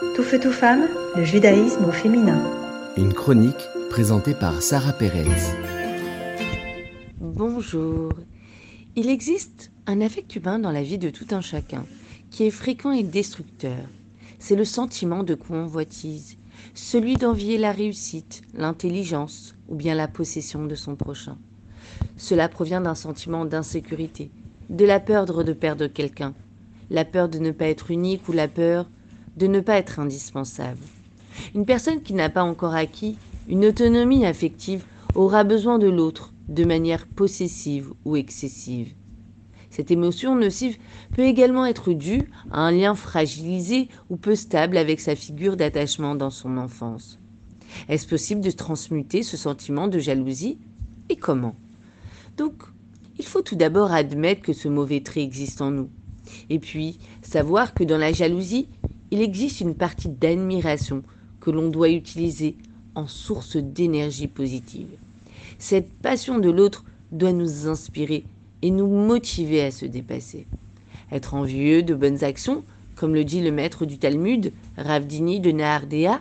Tout feu, tout femme, le judaïsme au féminin. Une chronique présentée par Sarah Pérez. Bonjour. Il existe un affect humain dans la vie de tout un chacun qui est fréquent et destructeur. C'est le sentiment de convoitise, celui d'envier la réussite, l'intelligence ou bien la possession de son prochain. Cela provient d'un sentiment d'insécurité, de la peur de perdre quelqu'un, la peur de ne pas être unique ou la peur de ne pas être indispensable. Une personne qui n'a pas encore acquis une autonomie affective aura besoin de l'autre de manière possessive ou excessive. Cette émotion nocive peut également être due à un lien fragilisé ou peu stable avec sa figure d'attachement dans son enfance. Est-ce possible de transmuter ce sentiment de jalousie? Et comment? Donc, il faut tout d'abord admettre que ce mauvais trait existe en nous. Et puis, savoir que dans la jalousie, il existe une partie d'admiration que l'on doit utiliser en source d'énergie positive. Cette passion de l'autre doit nous inspirer et nous motiver à se dépasser. Être envieux de bonnes actions, comme le dit le maître du Talmud, Ravdini de Nahardea,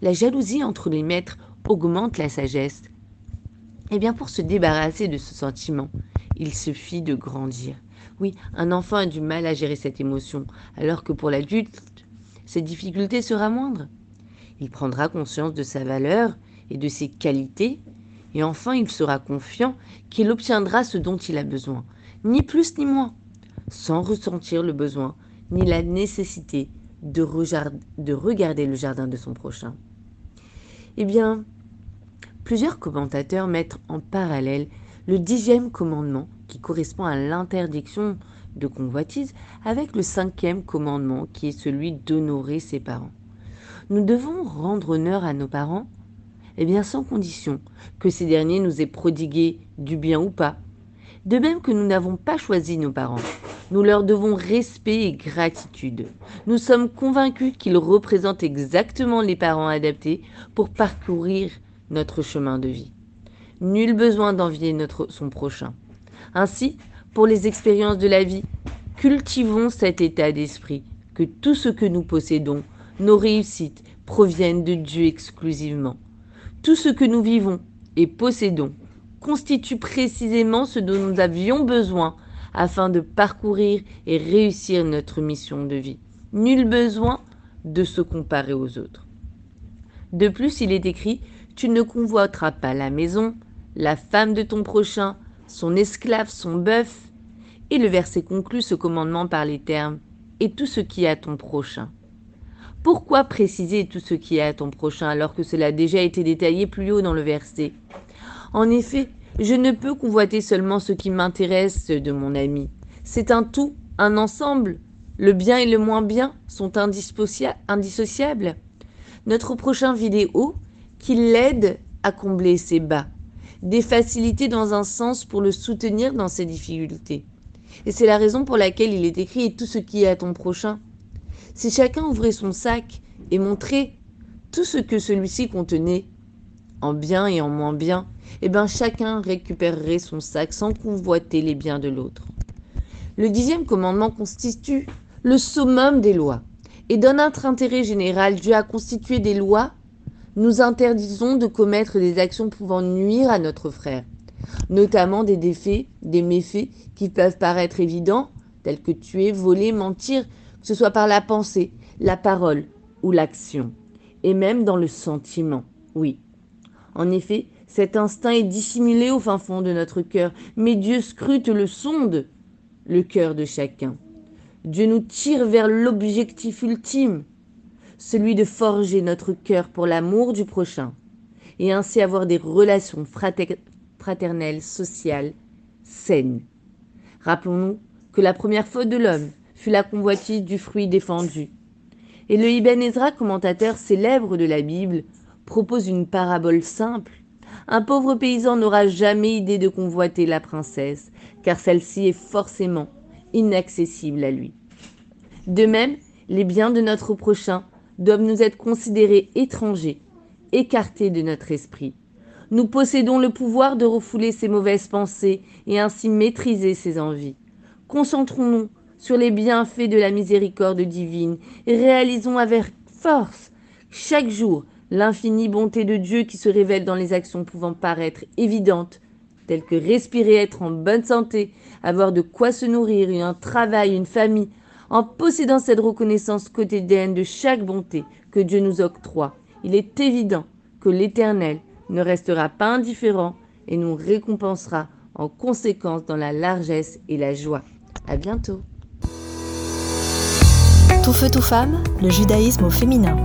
la jalousie entre les maîtres augmente la sagesse. Eh bien, pour se débarrasser de ce sentiment, il suffit de grandir. Oui, un enfant a du mal à gérer cette émotion, alors que pour l'adulte, cette difficulté sera moindre. Il prendra conscience de sa valeur et de ses qualités, et enfin il sera confiant qu'il obtiendra ce dont il a besoin, ni plus ni moins, sans ressentir le besoin ni la nécessité de, de regarder le jardin de son prochain. Eh bien, plusieurs commentateurs mettent en parallèle le dixième commandement, qui correspond à l'interdiction de convoitise, avec le cinquième commandement, qui est celui d'honorer ses parents. Nous devons rendre honneur à nos parents, eh bien sans condition que ces derniers nous aient prodigué du bien ou pas. De même que nous n'avons pas choisi nos parents, nous leur devons respect et gratitude. Nous sommes convaincus qu'ils représentent exactement les parents adaptés pour parcourir notre chemin de vie. Nul besoin d'envier notre, son prochain. Ainsi, pour les expériences de la vie, cultivons cet état d'esprit, que tout ce que nous possédons, nos réussites, proviennent de Dieu exclusivement. Tout ce que nous vivons et possédons constitue précisément ce dont nous avions besoin afin de parcourir et réussir notre mission de vie. Nul besoin de se comparer aux autres. De plus, il est écrit, tu ne convoiteras pas la maison, la femme de ton prochain, son esclave, son bœuf. Et le verset conclut ce commandement par les termes et tout ce qui est à ton prochain. Pourquoi préciser tout ce qui est à ton prochain alors que cela a déjà été détaillé plus haut dans le verset? En effet, je ne peux convoiter seulement ce qui m'intéresse de mon ami. C'est un tout, un ensemble. Le bien et le moins bien sont indissociables. Notre prochain vidéo qui l'aide à combler ses bas des facilités dans un sens pour le soutenir dans ses difficultés. Et c'est la raison pour laquelle il est écrit et tout ce qui est à ton prochain. Si chacun ouvrait son sac et montrait tout ce que celui-ci contenait, en bien et en moins bien, eh bien chacun récupérerait son sac sans convoiter les biens de l'autre. Le dixième commandement constitue le summum des lois. Et dans notre intérêt général, Dieu a constitué des lois nous interdisons de commettre des actions pouvant nuire à notre frère, notamment des défaits, des méfaits qui peuvent paraître évidents, tels que tuer, voler, mentir, que ce soit par la pensée, la parole ou l'action, et même dans le sentiment, oui. En effet, cet instinct est dissimulé au fin fond de notre cœur, mais Dieu scrute le sonde, le cœur de chacun. Dieu nous tire vers l'objectif ultime, celui de forger notre cœur pour l'amour du prochain, et ainsi avoir des relations fraternelles, sociales, saines. Rappelons-nous que la première faute de l'homme fut la convoitise du fruit défendu. Et le Ibn Ezra, commentateur célèbre de la Bible, propose une parabole simple. Un pauvre paysan n'aura jamais idée de convoiter la princesse, car celle-ci est forcément inaccessible à lui. De même, les biens de notre prochain doivent nous être considérés étrangers, écartés de notre esprit. Nous possédons le pouvoir de refouler ces mauvaises pensées et ainsi maîtriser ces envies. Concentrons-nous sur les bienfaits de la miséricorde divine et réalisons avec force. Chaque jour, l'infinie bonté de Dieu qui se révèle dans les actions pouvant paraître évidentes, telles que respirer, être en bonne santé, avoir de quoi se nourrir, un travail, une famille, en possédant cette reconnaissance quotidienne de chaque bonté que Dieu nous octroie, il est évident que l'Éternel ne restera pas indifférent et nous récompensera en conséquence dans la largesse et la joie. À bientôt. Tout feu, tout femme, le judaïsme au féminin.